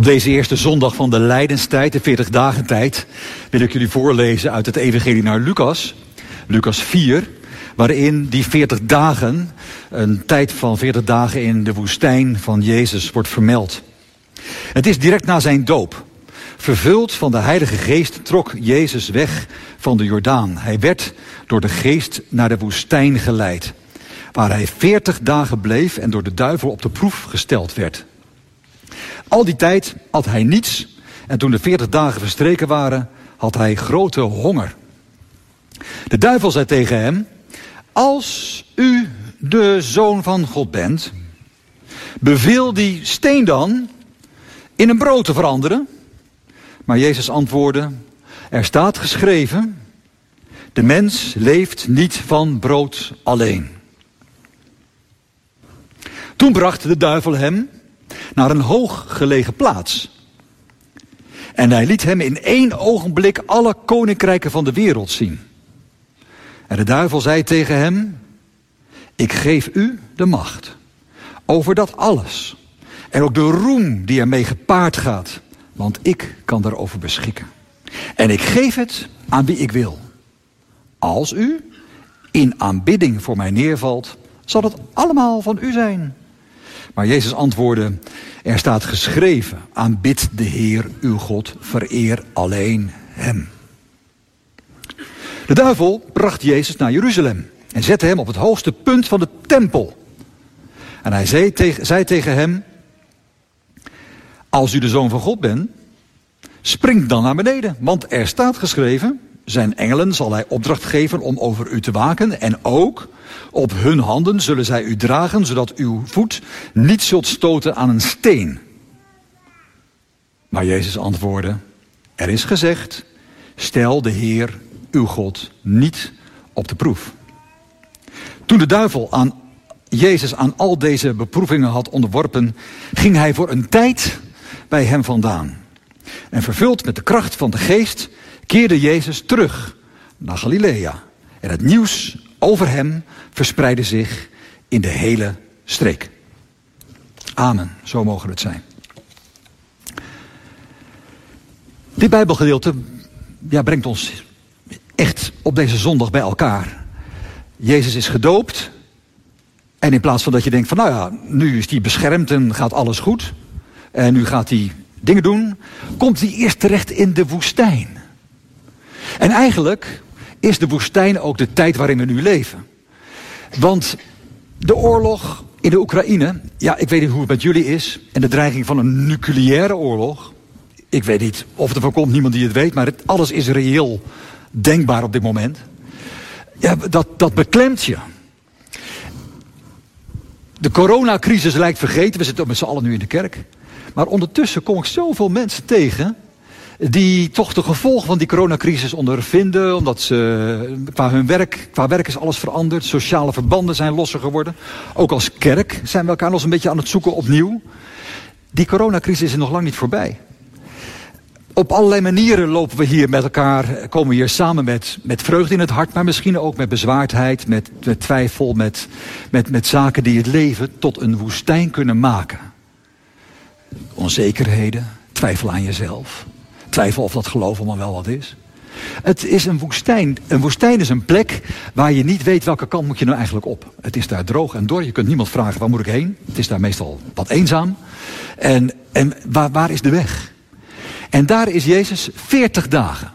Op deze eerste zondag van de Lijdenstijd, de 40 dagen tijd, wil ik jullie voorlezen uit het Evangelie naar Lucas, Lucas 4, waarin die 40 dagen, een tijd van 40 dagen in de woestijn van Jezus, wordt vermeld. Het is direct na zijn doop. Vervuld van de Heilige Geest trok Jezus weg van de Jordaan. Hij werd door de Geest naar de woestijn geleid, waar hij 40 dagen bleef en door de duivel op de proef gesteld werd. Al die tijd had hij niets en toen de 40 dagen verstreken waren, had hij grote honger. De duivel zei tegen hem, als u de zoon van God bent, beveel die steen dan in een brood te veranderen. Maar Jezus antwoordde, er staat geschreven, de mens leeft niet van brood alleen. Toen bracht de duivel hem naar een hoog gelegen plaats. En hij liet hem in één ogenblik alle koninkrijken van de wereld zien. En de duivel zei tegen hem, ik geef u de macht over dat alles. En ook de roem die ermee gepaard gaat, want ik kan daarover beschikken. En ik geef het aan wie ik wil. Als u in aanbidding voor mij neervalt, zal het allemaal van u zijn. Maar Jezus antwoordde, er staat geschreven, aanbid de Heer uw God, vereer alleen Hem. De duivel bracht Jezus naar Jeruzalem en zette hem op het hoogste punt van de tempel. En hij zei tegen, zei tegen hem, als u de zoon van God bent, spring dan naar beneden, want er staat geschreven, zijn engelen zal hij opdracht geven om over u te waken. En ook op hun handen zullen zij u dragen, zodat uw voet niet zult stoten aan een steen. Maar Jezus antwoordde, er is gezegd, stel de Heer, uw God, niet op de proef. Toen de duivel aan Jezus aan al deze beproevingen had onderworpen, ging hij voor een tijd bij hem vandaan. En vervuld met de kracht van de geest keerde Jezus terug naar Galilea. En het nieuws over hem verspreidde zich in de hele streek. Amen, zo mogen het zijn. Dit Bijbelgedeelte ja, brengt ons echt op deze zondag bij elkaar. Jezus is gedoopt. En in plaats van dat je denkt van nou ja, nu is hij beschermd en gaat alles goed. En nu gaat hij dingen doen. Komt hij eerst terecht in de woestijn. En eigenlijk is de woestijn ook de tijd waarin we nu leven. Want de oorlog in de Oekraïne, ja, ik weet niet hoe het met jullie is, en de dreiging van een nucleaire oorlog, ik weet niet of het ervan komt, niemand die het weet, maar het, alles is reëel denkbaar op dit moment. Ja, dat, dat beklemt je. De coronacrisis lijkt vergeten, we zitten met z'n allen nu in de kerk. Maar ondertussen kom ik zoveel mensen tegen die toch de gevolgen van die coronacrisis ondervinden. Omdat ze qua hun werk, qua werk is alles veranderd. Sociale verbanden zijn losser geworden. Ook als kerk zijn we elkaar nog een beetje aan het zoeken opnieuw. Die coronacrisis is nog lang niet voorbij. Op allerlei manieren lopen we hier met elkaar, komen we hier samen met, met vreugde in het hart, maar misschien ook met bezwaardheid, met, met twijfel, met, met, met zaken die het leven tot een woestijn kunnen maken. Onzekerheden, twijfel aan jezelf, twijfel of dat geloof allemaal wel wat is. Het is een woestijn. Een woestijn is een plek waar je niet weet welke kant moet je nou eigenlijk op. Het is daar droog en dor. Je kunt niemand vragen waar moet ik heen. Het is daar meestal wat eenzaam. En, en waar, waar is de weg? En daar is Jezus 40 dagen.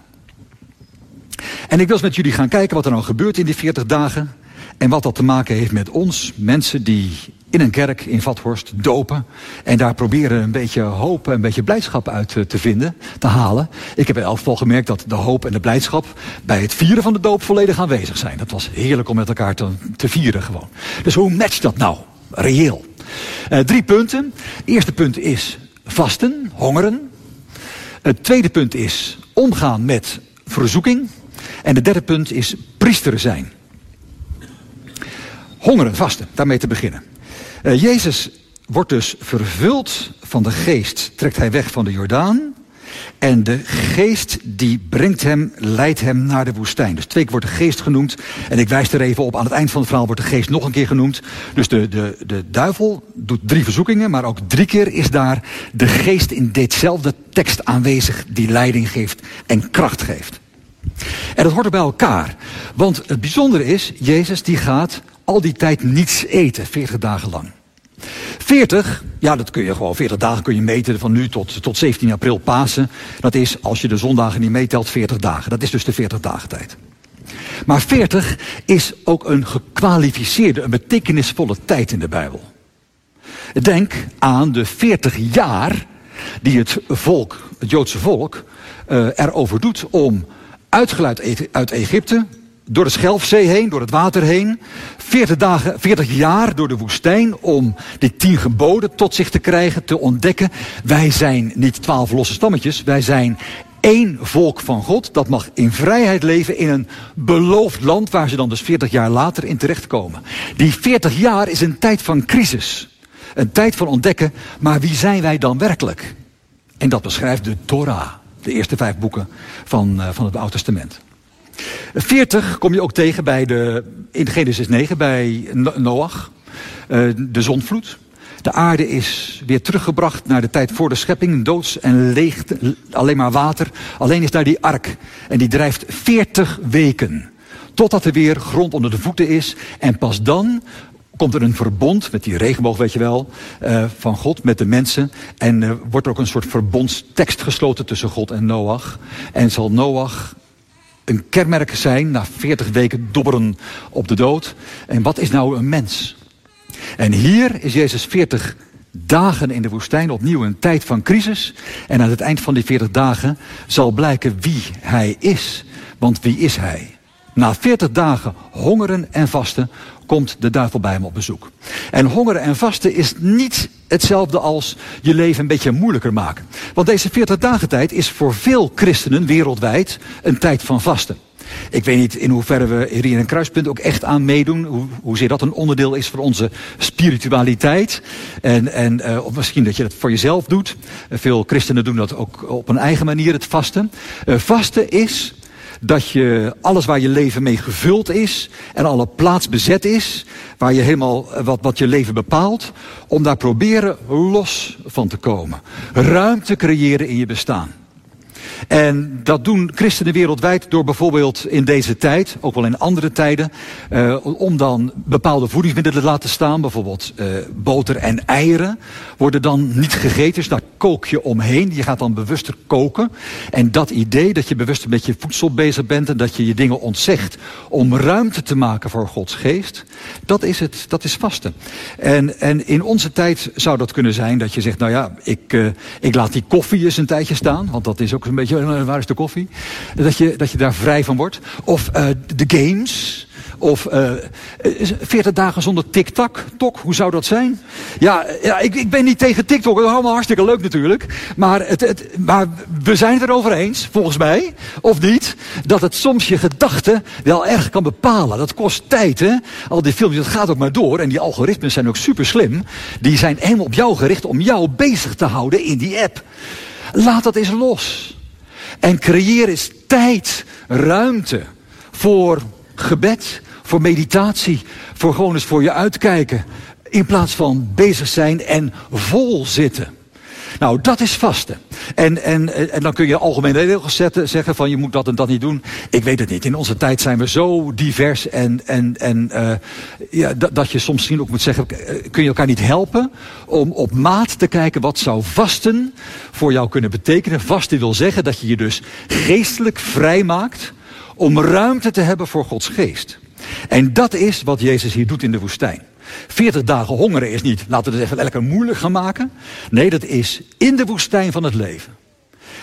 En ik wil eens met jullie gaan kijken wat er nou gebeurt in die 40 dagen. En wat dat te maken heeft met ons, mensen die in een kerk in Vathorst dopen. En daar proberen een beetje hoop en een beetje blijdschap uit te vinden, te halen. Ik heb in elk geval gemerkt dat de hoop en de blijdschap bij het vieren van de doop volledig aanwezig zijn. Dat was heerlijk om met elkaar te, vieren gewoon. Dus hoe matcht dat nou? Reëel. Uh, drie punten. Eerste punt is vasten, hongeren. Het tweede punt is omgaan met verzoeking. En de derde punt is priester zijn. Hongeren, vasten, daarmee te beginnen. Uh, Jezus wordt dus vervuld van de geest, trekt hij weg van de Jordaan. En de geest die brengt hem, leidt hem naar de woestijn. Dus twee keer wordt de geest genoemd. En ik wijs er even op, aan het eind van het verhaal wordt de geest nog een keer genoemd. Dus de, de, de duivel doet drie verzoekingen, maar ook drie keer is daar de geest in ditzelfde tekst aanwezig die leiding geeft en kracht geeft. En dat hoort er bij elkaar. Want het bijzondere is, Jezus die gaat al die tijd niets eten, 40 dagen lang. 40, ja, dat kun je gewoon, 40 dagen kun je meten van nu tot, tot 17 april Pasen. Dat is, als je de zondagen niet meetelt, 40 dagen. Dat is dus de 40 dagen tijd. Maar 40 is ook een gekwalificeerde, een betekenisvolle tijd in de Bijbel. Denk aan de 40 jaar die het volk, het Joodse volk, uh, erover doet om uitgeleid uit Egypte, door de Schelfzee heen, door het water heen. 40, dagen, 40 jaar door de woestijn om die tien geboden tot zich te krijgen, te ontdekken. Wij zijn niet twaalf losse stammetjes, wij zijn één volk van God. Dat mag in vrijheid leven in een beloofd land waar ze dan dus 40 jaar later in terechtkomen. Die 40 jaar is een tijd van crisis. Een tijd van ontdekken, maar wie zijn wij dan werkelijk? En dat beschrijft de Torah, de eerste vijf boeken van, uh, van het Oude Testament. 40 kom je ook tegen bij de, in Genesis 9 bij Noach, uh, de zonvloed. De aarde is weer teruggebracht naar de tijd voor de schepping, doods en leeg, alleen maar water. Alleen is daar die ark en die drijft 40 weken. Totdat er weer grond onder de voeten is. En pas dan komt er een verbond met die regenboog, weet je wel, uh, van God met de mensen. En uh, wordt er ook een soort verbondstekst gesloten tussen God en Noach. En zal Noach een kenmerk zijn na 40 weken dobberen op de dood. En wat is nou een mens? En hier is Jezus 40 dagen in de woestijn, opnieuw een tijd van crisis. En aan het eind van die 40 dagen zal blijken wie hij is. Want wie is hij? Na 40 dagen hongeren en vasten komt de duivel bij hem op bezoek. En hongeren en vasten is niet hetzelfde als je leven een beetje moeilijker maken. Want deze 40 dagen tijd is voor veel christenen wereldwijd een tijd van vasten. Ik weet niet in hoeverre we hier in een kruispunt ook echt aan meedoen. Hoe, hoezeer dat een onderdeel is van onze spiritualiteit. En, en uh, of misschien dat je dat voor jezelf doet. veel christenen doen dat ook op een eigen manier, het vasten. Uh, vasten is dat je alles waar je leven mee gevuld is en alle plaats bezet is, waar je helemaal eh, wat, wat je leven bepaalt, om daar proberen los van te komen. Ruimte creëren in je bestaan. En dat doen christenen wereldwijd door bijvoorbeeld in deze tijd, ook wel in andere tijden, uh, om dan bepaalde voedingsmiddelen te laten staan. Bijvoorbeeld uh, boter en eieren worden dan niet gegeten, dus daar kook je omheen. Je gaat dan bewuster koken. En dat idee dat je bewust met je voedsel bezig bent en dat je je dingen ontzegt om ruimte te maken voor Gods geest, dat is het, dat is vasten. En, en in onze tijd zou dat kunnen zijn dat je zegt, nou ja, ik, uh, ik laat die koffie eens een tijdje staan, want dat is ook een beetje waar is de koffie? Dat je, dat je daar vrij van wordt. Of uh, de games. Of uh, eh, 40 dagen zonder TikTok. Tok, hoe zou dat zijn? Ja, ja ik, ik ben niet tegen TikTok. Dat is allemaal hartstikke leuk natuurlijk. Maar, het, het, maar we zijn het erover eens, volgens mij, of niet, dat het soms je gedachten wel erg kan bepalen. Dat kost tijd, hè? Al die filmpjes, dat gaat ook maar door. En die algoritmes zijn ook super slim. Die zijn helemaal op jou gericht om jou bezig te houden in die app. Laat dat eens los. En creëer eens tijd, ruimte voor gebed, voor meditatie, voor gewoon eens voor je uitkijken. In plaats van bezig zijn en vol zitten. Nou, dat is vasten. En, en, en dan kun je algemene regels zetten, zeggen van je moet dat en dat niet doen. Ik weet het niet. In onze tijd zijn we zo divers en, en, en uh, ja, dat, je soms misschien ook moet zeggen, eh, kun je elkaar niet helpen om op maat te kijken wat zou vasten voor jou kunnen betekenen. Vasten wil zeggen dat je je dus geestelijk vrij maakt om ruimte te hebben voor Gods geest. En dat is wat Jezus hier doet in de woestijn. 40 dagen hongeren is niet, laten we het even lekker moeilijk gaan maken. Nee, dat is in de woestijn van het leven.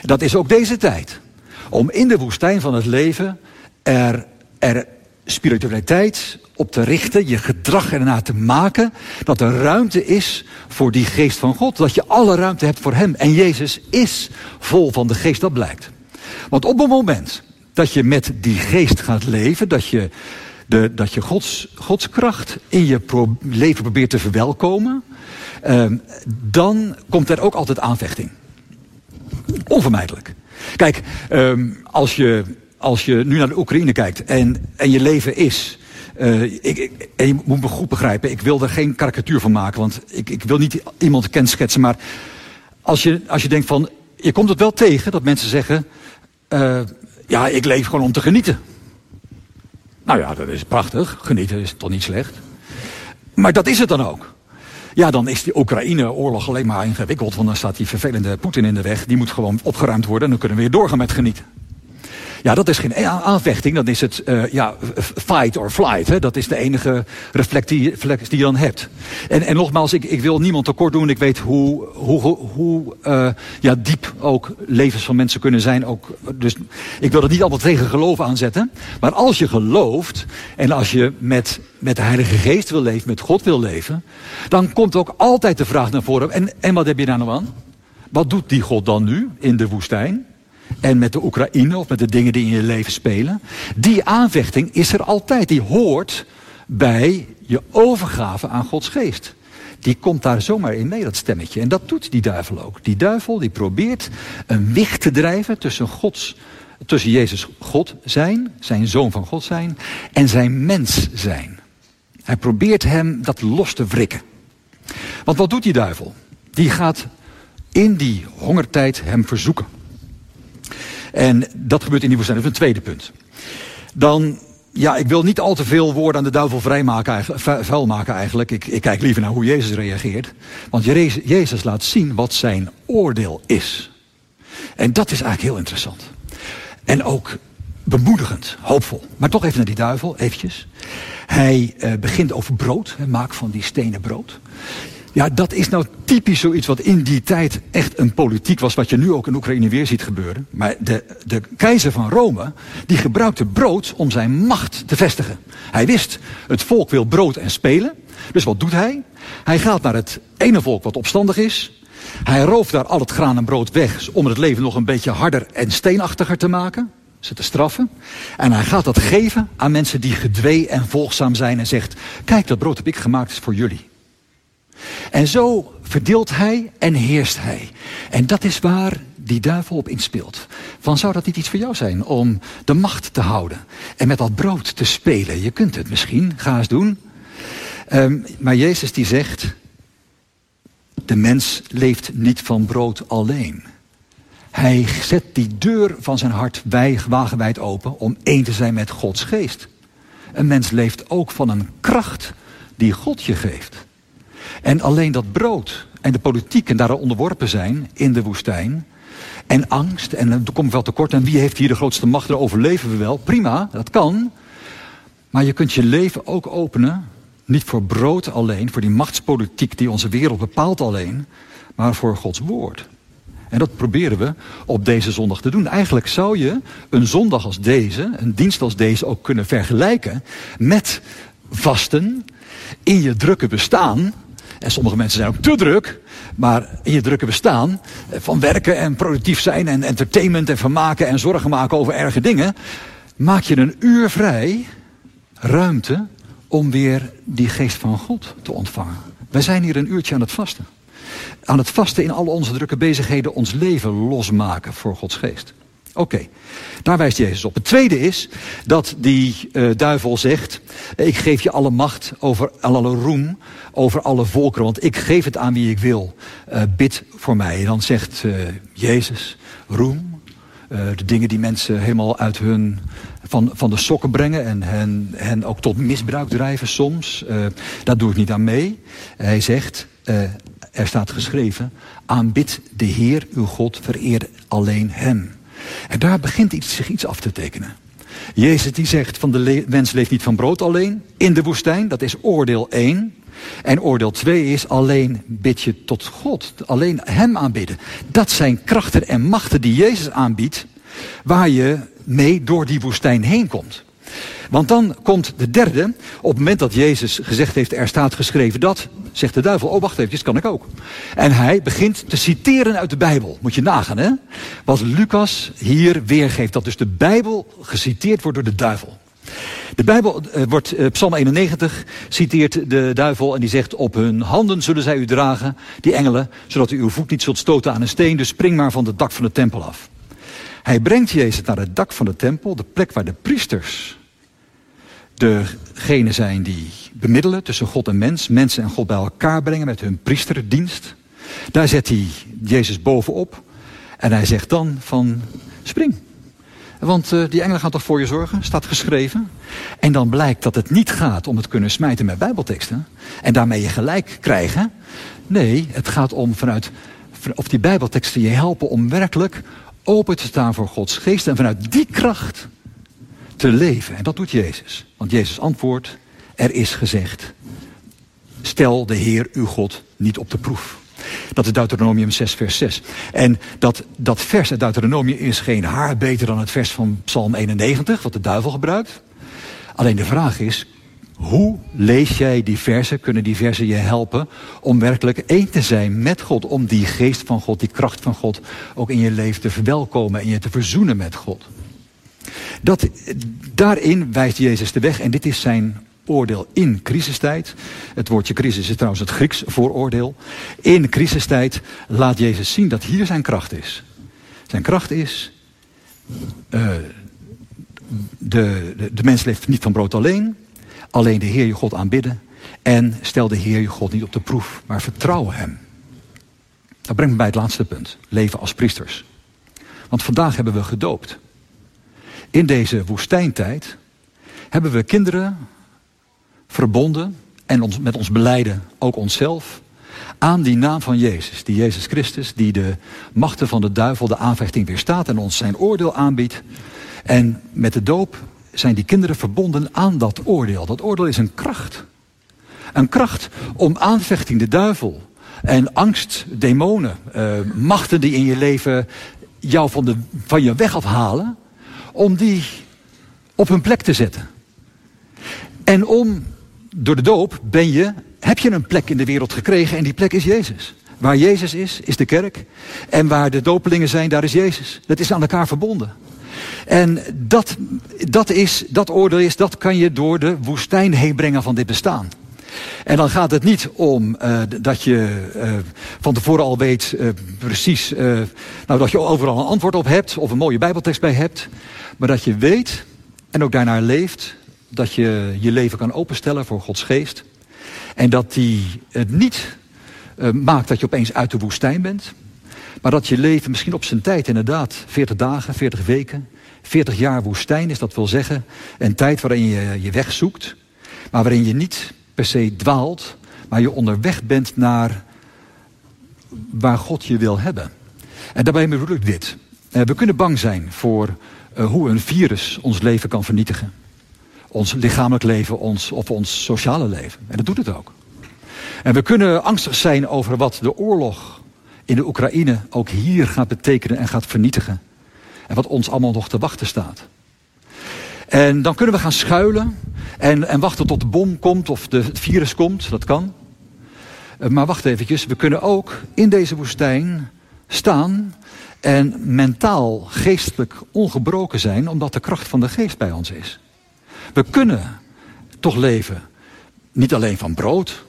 Dat is ook deze tijd. Om in de woestijn van het leven er, er spiritualiteit op te richten, je gedrag ernaar te maken, dat er ruimte is voor die geest van God. Dat je alle ruimte hebt voor Hem. En Jezus is vol van de geest, dat blijkt. Want op het moment dat je met die geest gaat leven, dat je dat je Gods, Gods kracht in je leven probeert te verwelkomen, uh, dan komt er ook altijd aanvechting. Onvermijdelijk. Kijk, ehm, als, je, als je nu naar de Oekraïne kijkt en, en je leven is uh, ik, ik, en je moet me goed begrijpen, ik wil er geen karikatuur van maken, want ik, ik wil niet iemand kenschetsen, maar als je, als je denkt van, je komt het wel tegen dat mensen zeggen, uh, ja, ik leef gewoon om te genieten. Nou ja, dat is prachtig, genieten is toch niet slecht. Maar dat is het dan ook. Ja, dan is die Oekraïne-oorlog alleen maar ingewikkeld, want dan staat die vervelende Poetin in de weg. Die moet gewoon opgeruimd worden en dan kunnen we weer doorgaan met genieten. Ja, dat is geen aanvechting, dan is het uh, ja, fight or flight. Hè? Dat is de enige reflex die, je dan hebt. En, en nogmaals, ik, ik wil niemand tekort doen. Ik weet hoe, hoe, hoe uh, ja, diep ook levens van mensen kunnen zijn. Ook, dus ik wil het niet allemaal tegen geloof aanzetten. Maar als je gelooft en als je met, met de Heilige Geest wil leven, met God wil leven, dan komt ook altijd de vraag naar voren. En, en wat heb je daar nou aan? Wat doet die God dan nu in de woestijn? En met de Oekraïne of met de dingen die in je leven spelen. Die aanvechting is er altijd. Die hoort bij je overgave aan Gods geest. Die komt daar zomaar in mee, dat stemmetje. En dat doet die duivel ook. Die duivel die probeert een wicht te drijven tussen Gods, tussen Jezus God zijn, zijn zoon van God zijn, en zijn mens zijn. Hij probeert hem dat los te wrikken. Want wat doet die duivel? Die gaat in die hongertijd hem verzoeken. En dat gebeurt in die woestijn. Dat is een tweede punt. Dan, ja, ik wil niet al te veel woorden aan de duivel vrijmaken, vuil maken eigenlijk. Ik, ik kijk liever naar hoe Jezus reageert. Want Jezus laat zien wat zijn oordeel is. En dat is eigenlijk heel interessant. En ook bemoedigend, hoopvol. Maar toch even naar die duivel, eventjes. Hij uh, begint over brood, maak van die stenen brood. Ja, dat is nou typisch zoiets wat in die tijd echt een politiek was, wat je nu ook in Oekraïne weer ziet gebeuren. Maar de, de keizer van Rome, die gebruikte brood om zijn macht te vestigen. Hij wist, het volk wil brood en spelen. Dus wat doet hij? Hij gaat naar het ene volk wat opstandig is. Hij rooft daar al het graan en brood weg om het leven nog een beetje harder en steenachtiger te maken. Ze te straffen. En hij gaat dat geven aan mensen die gedwee en volgzaam zijn en zegt, kijk dat brood heb ik gemaakt, is voor jullie. En zo verdeelt hij en heerst hij. En dat is waar die duivel op inspeelt. Van zou dat niet iets voor jou zijn om de macht te houden en met dat brood te spelen? Je kunt het misschien, ga eens doen. Um, maar Jezus die zegt, de mens leeft niet van brood alleen. Hij zet die deur van zijn hart wagenwijd open om één te zijn met Gods geest. Een mens leeft ook van een kracht die God je geeft. En alleen dat brood en de politieken daar onderworpen zijn in de woestijn. En angst, en er komt wel tekort. En wie heeft hier de grootste macht? Daar overleven we wel. Prima, dat kan. Maar je kunt je leven ook openen. Niet voor brood alleen, voor die machtspolitiek die onze wereld bepaalt alleen. Maar voor Gods woord. En dat proberen we op deze zondag te doen. Eigenlijk zou je een zondag als deze, een dienst als deze ook kunnen vergelijken met vasten in je drukke bestaan en sommige mensen zijn ook te druk. Maar in je drukke bestaan, eh, van werken en productief zijn en entertainment en vermaken en zorgen maken over erge dingen, maak je een uur vrij, ruimte, om weer die geest van God te ontvangen. Wij zijn hier een uurtje aan het vasten. Aan het vasten in al onze drukke bezigheden ons leven losmaken voor Gods geest. Oké, daar wijst Jezus op. Het tweede is dat die uh, duivel zegt, ik geef je alle macht over alle roem, over alle volkeren, want ik geef het aan wie ik wil. Uh, bid voor mij. En dan zegt uh, Jezus, roem, de dingen die mensen helemaal uit hun, van, van de sokken brengen en hen, hen ook tot misbruik drijven soms. daar doe ik niet aan mee. Hij zegt, er staat geschreven, aanbid de Heer uw God, vereer alleen hem. En daar begint iets, zich iets af te tekenen. Jezus die zegt van de mens leeft niet van brood alleen in de woestijn. Dat is oordeel 1. En oordeel 2 is alleen bid je tot God. Alleen hem aanbidden. Dat zijn krachten en machten die Jezus aanbiedt. Waar je mee door die woestijn heen komt. Want dan komt de derde, op het moment dat Jezus gezegd heeft, er staat geschreven dat, zegt de duivel, oh wacht even, kan ik ook. En hij begint te citeren uit de Bijbel. Moet je nagaan, hè? Wat Lucas hier weergeeft, dat dus de Bijbel geciteerd wordt door de duivel. De Bijbel uh, wordt, uh, Psalm 91 citeert de duivel en die zegt: Op hun handen zullen zij u dragen, die engelen, zodat u uw voet niet zult stoten aan een steen, dus spring maar van het dak van de tempel af. Hij brengt Jezus naar het dak van de tempel, de plek waar de priesters degene zijn die bemiddelen tussen God en mens, mensen en God bij elkaar brengen met hun priesterdienst. Daar zet hij Jezus bovenop en hij zegt dan van spring. Want uh, die engelen gaan toch voor je zorgen, staat geschreven. En dan blijkt dat het niet gaat om het kunnen smijten met bijbelteksten. En daarmee je gelijk krijgen. Nee, het gaat om vanuit, of die bijbelteksten je helpen om werkelijk open te staan voor Gods geest. En vanuit die kracht te leven. En dat doet Jezus. Want Jezus antwoordt, er is gezegd, stel de Heer uw God niet op de proef. Dat is Deuteronomium 6, vers 6. En dat, dat vers uit Deuteronomium is geen haar beter dan het vers van Psalm 91, wat de duivel gebruikt. Alleen de vraag is, hoe lees jij die versen? Kunnen die versen je helpen om werkelijk één te zijn met God? Om die geest van God, die kracht van God ook in je leven te verwelkomen en je te verzoenen met God? Dat, daarin wijst Jezus de weg en dit is zijn oordeel in crisistijd. Het woordje crisis is trouwens het Grieks voor oordeel. In crisistijd laat Jezus zien dat hier zijn kracht is. Zijn kracht is, uh, de, de, de mens leeft niet van brood alleen, alleen de Heer je God aanbidden en stel de Heer je God niet op de proef, maar vertrouw Hem. Dat brengt me bij het laatste punt, leven als priesters. Want vandaag hebben we gedoopt. In deze woestijntijd hebben we kinderen verbonden en ons, met ons beleiden ook onszelf aan die naam van Jezus. Die Jezus Christus, die de machten van de duivel, de aanvechting weerstaat en ons zijn oordeel aanbiedt. En met de doop zijn die kinderen verbonden aan dat oordeel. Dat oordeel is een kracht. Een kracht om aanvechting, de duivel en angst, demonen, uh, machten die in je leven jou van, de, van je weg afhalen, om die op hun plek te zetten. En om, door de doop ben je, heb je een plek in de wereld gekregen en die plek is Jezus. Waar Jezus is, is de kerk. En waar de dopelingen zijn, daar is Jezus. Dat is aan elkaar verbonden. En dat, dat, is, dat oordeel is, dat kan je door de woestijn heen brengen van dit bestaan. En dan gaat het niet om uh, dat je uh, van tevoren al weet uh, precies, nou dat je overal een antwoord op hebt of een mooie bijbeltekst bij hebt. Maar dat je weet en ook daarnaar leeft dat je je leven kan openstellen voor Gods geest. En dat die het niet uh, maakt dat je opeens uit de woestijn bent. Maar dat je leven misschien op zijn tijd inderdaad 40 dagen, 40 weken, 40 jaar woestijn is. Dat wil zeggen een tijd waarin je je weg zoekt. Maar waarin je niet per se dwaalt. Maar je onderweg bent naar waar God je wil hebben. En daarbij bedoel ik dit. Uh, we kunnen bang zijn voor uh, hoe een virus ons leven kan vernietigen. Ons lichamelijk leven ons, of ons sociale leven. En dat doet het ook. En we kunnen angstig zijn over wat de oorlog in de Oekraïne ook hier gaat betekenen en gaat vernietigen. En wat ons allemaal nog te wachten staat. En dan kunnen we gaan schuilen en, en wachten tot de bom komt of de, het virus komt. Dat kan. Eh, maar wacht eventjes, we kunnen ook in deze woestijn staan en mentaal, geestelijk ongebroken zijn, omdat de kracht van de geest bij ons is. We kunnen toch leven, niet alleen van brood,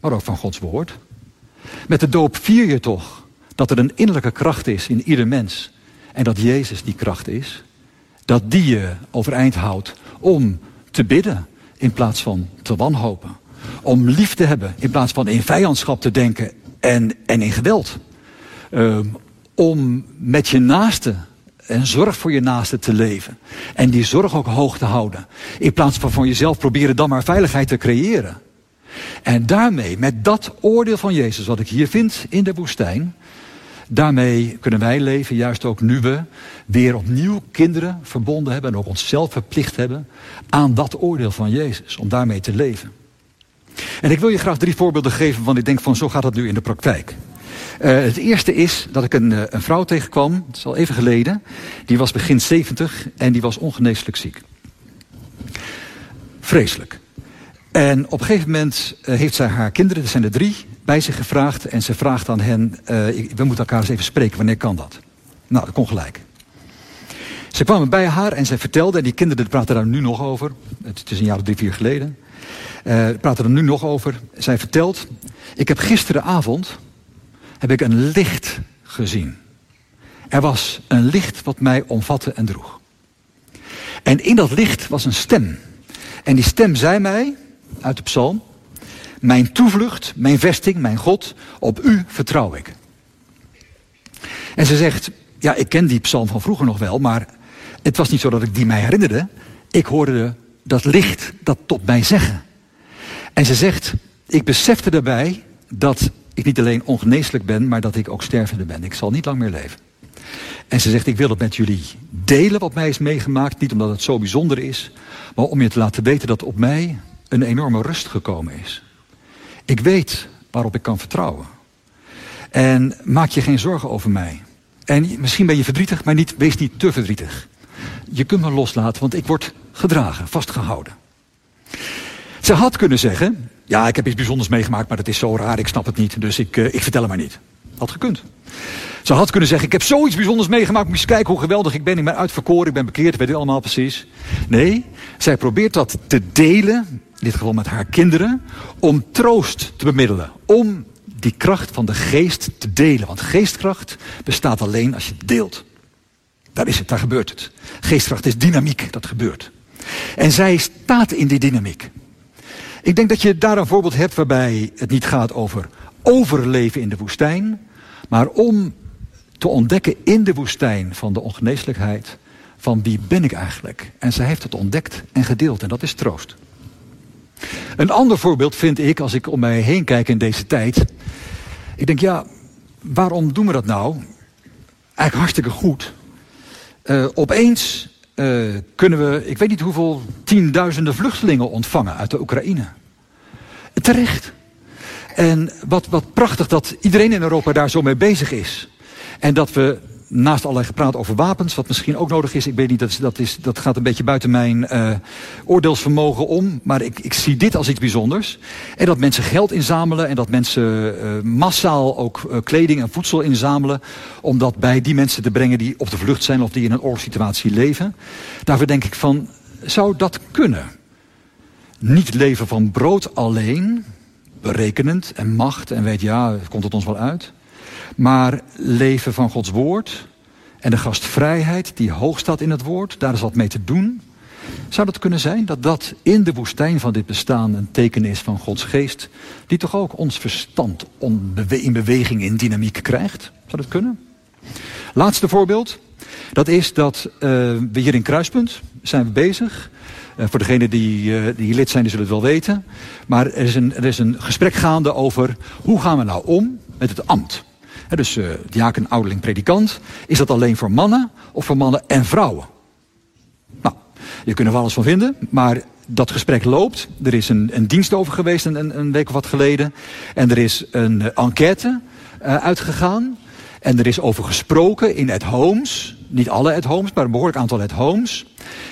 maar ook van Gods woord. Met de doop vier je toch dat er een innerlijke kracht is in ieder mens. En dat Jezus die kracht is. Dat die je overeind houdt om te bidden in plaats van te wanhopen. Om lief te hebben in plaats van in vijandschap te denken en, en in geweld. Um, om met je naaste en zorg voor je naaste te leven. En die zorg ook hoog te houden. In plaats van van jezelf proberen dan maar veiligheid te creëren. En daarmee, met dat oordeel van Jezus, wat ik hier vind in de woestijn, daarmee kunnen wij leven, juist ook nu we weer opnieuw kinderen verbonden hebben en ook onszelf verplicht hebben aan dat oordeel van Jezus, om daarmee te leven. En ik wil je graag drie voorbeelden geven, want ik denk van zo gaat het nu in de praktijk. Uh, het eerste is dat ik een, uh, een vrouw tegenkwam, het is al even geleden. Die was begin 70 en die was ongeneeslijk ziek. Vreselijk. En op een gegeven moment uh, heeft zij haar kinderen, er zijn er drie, bij zich gevraagd. En ze vraagt aan hen, we moeten elkaar eens even spreken, wanneer kan dat? Nou, dat kon gelijk. Ze kwamen bij haar en zij vertelde, en die kinderen praten daar nu nog over. Het is een jaar of drie, vier geleden. Uh, praten er nu nog over. Zij vertelt, ik heb gisteravond heb ik een licht gezien. Er was een licht wat mij omvatte en droeg. En in dat licht was een stem. En die stem zei mij, uit de psalm, mijn toevlucht, mijn vesting, mijn God, op u vertrouw ik. En ze zegt, ja, ik ken die psalm van vroeger nog wel, maar het was niet zo dat ik die mij herinnerde. Ik hoorde dat licht dat tot mij zeggen. En ze zegt, ik besefte daarbij dat ik niet alleen ongeneeslijk ben, maar dat ik ook stervende ben. Ik zal niet lang meer leven. En ze zegt, ik wil het met jullie delen wat mij is meegemaakt. Niet omdat het zo bijzonder is, maar om je te laten weten dat op mij een enorme rust gekomen is. Ik weet waarop ik kan vertrouwen. En maak je geen zorgen over mij. En misschien ben je verdrietig, maar niet, wees niet te verdrietig. Je kunt me loslaten, want ik word gedragen, vastgehouden. Ze had kunnen zeggen, ja, ik heb iets bijzonders meegemaakt, maar dat is zo raar, ik snap het niet, dus ik, uh, ik vertel het maar niet. Had gekund. Ze had kunnen zeggen, ik heb zoiets bijzonders meegemaakt, moet je eens kijken hoe geweldig ik ben, ik ben uitverkoren, ik ben bekeerd, weet u allemaal precies. Nee, zij probeert dat te delen, in dit geval met haar kinderen, om troost te bemiddelen, om die kracht van de geest te delen. Want geestkracht bestaat alleen als je deelt. Daar is het, daar gebeurt het. Geestkracht is dynamiek, dat gebeurt. En zij staat in die dynamiek. Ik denk dat je daar een voorbeeld hebt waarbij het niet gaat over overleven in de woestijn, maar om te ontdekken in de woestijn van de ongeneeslijkheid van wie ben ik eigenlijk. En zij heeft het ontdekt en gedeeld en dat is troost. Een ander voorbeeld vind ik als ik om mij heen kijk in deze tijd. Ik denk ja, waarom doen we dat nou? Eigenlijk hartstikke goed. Uh, opeens uh, kunnen we, ik weet niet hoeveel tienduizenden vluchtelingen ontvangen uit de Oekraïne. Terecht. En wat, wat prachtig dat iedereen in Europa daar zo mee bezig is. En dat we naast allerlei gepraat over wapens, wat misschien ook nodig is. Ik weet niet, dat, dat, is, dat gaat een beetje buiten mijn uh, oordeelsvermogen om. Maar ik, ik zie dit als iets bijzonders. En dat mensen geld inzamelen en dat mensen uh, massaal ook uh, kleding en voedsel inzamelen. Om dat bij die mensen te brengen die op de vlucht zijn of die in een oorlogssituatie leven. Daarvoor denk ik van, zou dat kunnen? Niet leven van brood alleen, berekenend en macht en weet ja, komt het ons wel uit. Maar leven van Gods woord en de gastvrijheid die hoog staat in het woord, daar is wat mee te doen. Zou dat kunnen zijn dat dat in de woestijn van dit bestaan een teken is van Gods geest, die toch ook ons verstand in beweging, in dynamiek krijgt? Zou dat kunnen? Laatste voorbeeld, dat is dat uh, we hier in Kruispunt zijn we bezig. Uh, voor degenen die, uh, die lid zijn, die zullen het wel weten. Maar er is, een, er is een gesprek gaande over hoe gaan we nou om met het ambt dus uh, diaken, ouderling, predikant. Is dat alleen voor mannen of voor mannen en vrouwen? Nou, je kunt er wel eens van vinden, maar dat gesprek loopt. Er is een, een dienst over geweest een, een, week of wat geleden. En er is een uh, enquête uh, uitgegaan. En er is over gesproken in at homes. Niet alle at homes, maar een behoorlijk aantal at homes.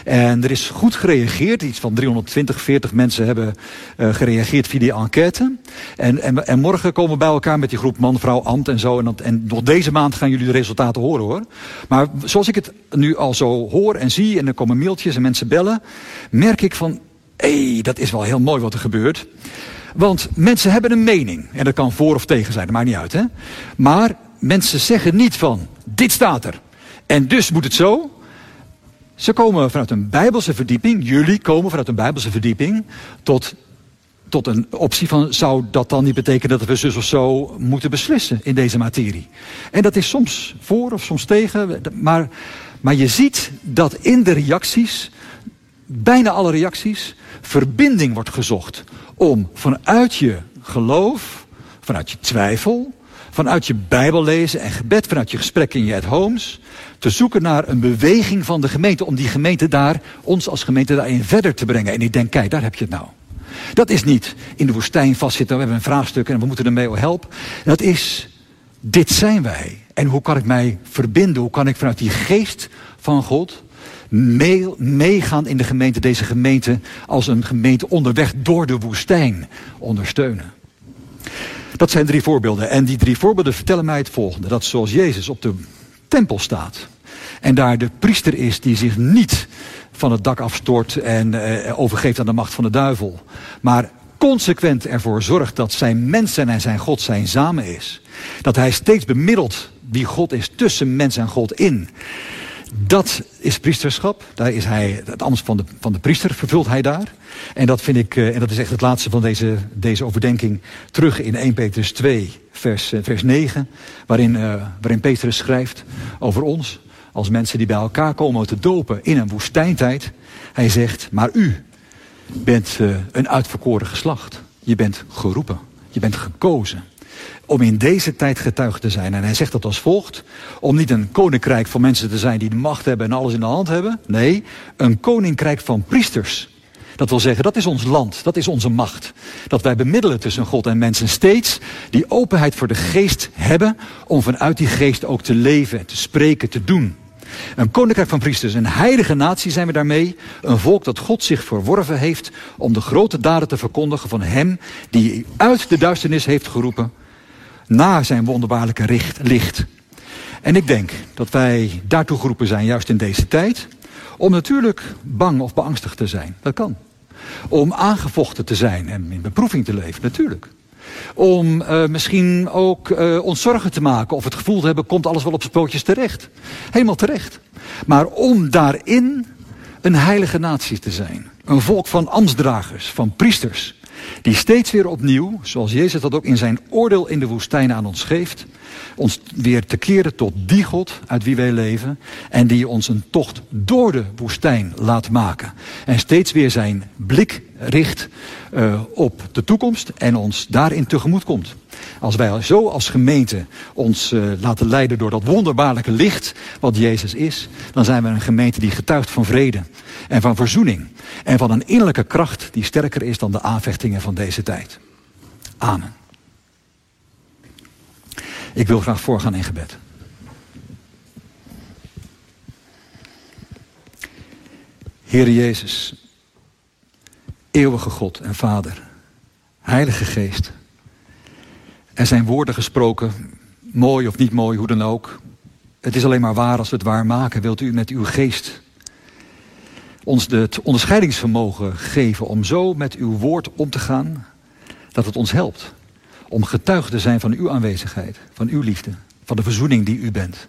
En er is goed gereageerd. Iets van 320, 40 mensen hebben uh, gereageerd via die enquête. En, en, en, morgen komen we bij elkaar met die groep man, vrouw, ambt en zo. En, en nog deze maand gaan jullie de resultaten horen hoor. Maar zoals ik het nu al zo hoor en zie. En er komen mailtjes en mensen bellen. Merk ik van, hé, hey, dat is wel heel mooi wat er gebeurt. Want mensen hebben een mening. En dat kan voor of tegen zijn, dat maakt niet uit. Hè? Maar mensen zeggen niet van, dit staat er. En dus moet het zo. Ze komen vanuit een bijbelse verdieping, jullie komen vanuit een bijbelse verdieping, tot, tot een optie van, zou dat dan niet betekenen dat we zus of zo moeten beslissen in deze materie? En dat is soms voor of soms tegen, maar, maar je ziet dat in de reacties, bijna alle reacties, verbinding wordt gezocht om vanuit je geloof, vanuit je twijfel, vanuit je Bijbel lezen en gebed, vanuit je gesprek in je at homes, te zoeken naar een beweging van de gemeente, om die gemeente daar, ons als gemeente daarin verder te brengen. En ik denk, kijk, daar heb je het nou. Dat is niet in de woestijn vastzitten, we hebben een vraagstuk en we moeten ermee helpen. Dat is, dit zijn wij. En hoe kan ik mij verbinden? Hoe kan ik vanuit die geest van God meegaan in de gemeente, deze gemeente als een gemeente onderweg door de woestijn ondersteunen? Dat zijn drie voorbeelden. En die drie voorbeelden vertellen mij het volgende. Dat zoals Jezus op de tempel staat. En daar de priester is die zich niet van het dak afstort en uh, overgeeft aan de macht van de duivel. Maar consequent ervoor zorgt dat zijn mens en zijn God zijn samen is. Dat hij steeds bemiddelt wie God is tussen mens en God in. Dat is priesterschap. Daar is hij, het ambt van de, van de priester vervult hij daar. En dat vind ik, en dat is echt het laatste van deze, deze overdenking, terug in 1 Petrus 2, vers, vers 9, waarin, uh, waarin Petrus schrijft over ons als mensen die bij elkaar komen te dopen in een woestijntijd. Hij zegt, maar u bent een uitverkoren geslacht. Je bent geroepen. Je bent gekozen. Om in deze tijd getuige te zijn. En hij zegt dat als volgt. Om niet een koninkrijk van mensen te zijn die de macht hebben en alles in de hand hebben. Nee, een koninkrijk van priesters. Dat wil zeggen, dat is ons land, dat is onze macht. Dat wij bemiddelen tussen God en mensen steeds die openheid voor de geest hebben om vanuit die geest ook te leven, te spreken, te doen. Een koninkrijk van priesters, een heilige natie zijn we daarmee. Een volk dat God zich verworven heeft om de grote daden te verkondigen van hem die uit de duisternis heeft geroepen naar zijn wonderbaarlijke licht. En ik denk dat wij daartoe geroepen zijn, juist in deze tijd, om natuurlijk bang of beangstigd te zijn. Dat kan. Om aangevochten te zijn en in beproeving te leven, natuurlijk. Om uh, misschien ook uh, ons zorgen te maken of het gevoel te hebben, komt alles wel op zijn pootjes terecht. Helemaal terecht. Maar om daarin een heilige natie te zijn. Een volk van ambtsdragers, van priesters. Die steeds weer opnieuw, zoals Jezus dat ook in zijn oordeel in de woestijn aan ons geeft, ons weer te keren tot die God uit wie wij leven en die ons een tocht door de woestijn laat maken. En steeds weer zijn blik richt uh, op de toekomst en ons daarin tegemoet komt. Als wij zo als gemeente ons uh, laten leiden door dat wonderbaarlijke licht wat Jezus is, dan zijn we een gemeente die getuigt van vrede en van verzoening en van een innerlijke kracht die sterker is dan de aanvechtingen van deze tijd. Amen. Ik wil graag voorgaan in gebed. Heer Jezus, eeuwige God en Vader, Heilige Geest. Er zijn woorden gesproken, mooi of niet mooi, hoe dan ook. Het is alleen maar waar als we het waar maken. Wilt u met uw geest ons het onderscheidingsvermogen geven om zo met uw woord om te gaan, dat het ons helpt om getuige te zijn van uw aanwezigheid, van uw liefde, van de verzoening die u bent.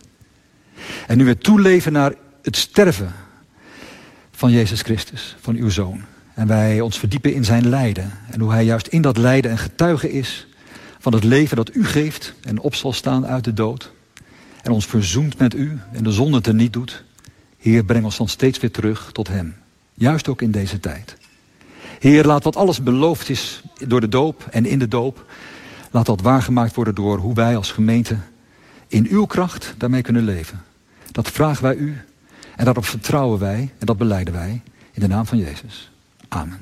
En nu we toeleven naar het sterven van Jezus Christus, van uw Zoon. En wij ons verdiepen in zijn lijden. En hoe hij juist in dat lijden een getuige is van het leven dat u geeft en op zal staan uit de dood. En ons verzoent met u en de zonde te niet doet. Heer, breng ons dan steeds weer terug tot hem. Juist ook in deze tijd. Heer, laat wat alles beloofd is door de doop en in de doop, Laat dat waargemaakt worden door hoe wij als gemeente in uw kracht daarmee kunnen leven. Dat vragen wij u en daarop vertrouwen wij en dat beleiden wij in de naam van Jezus. Amen.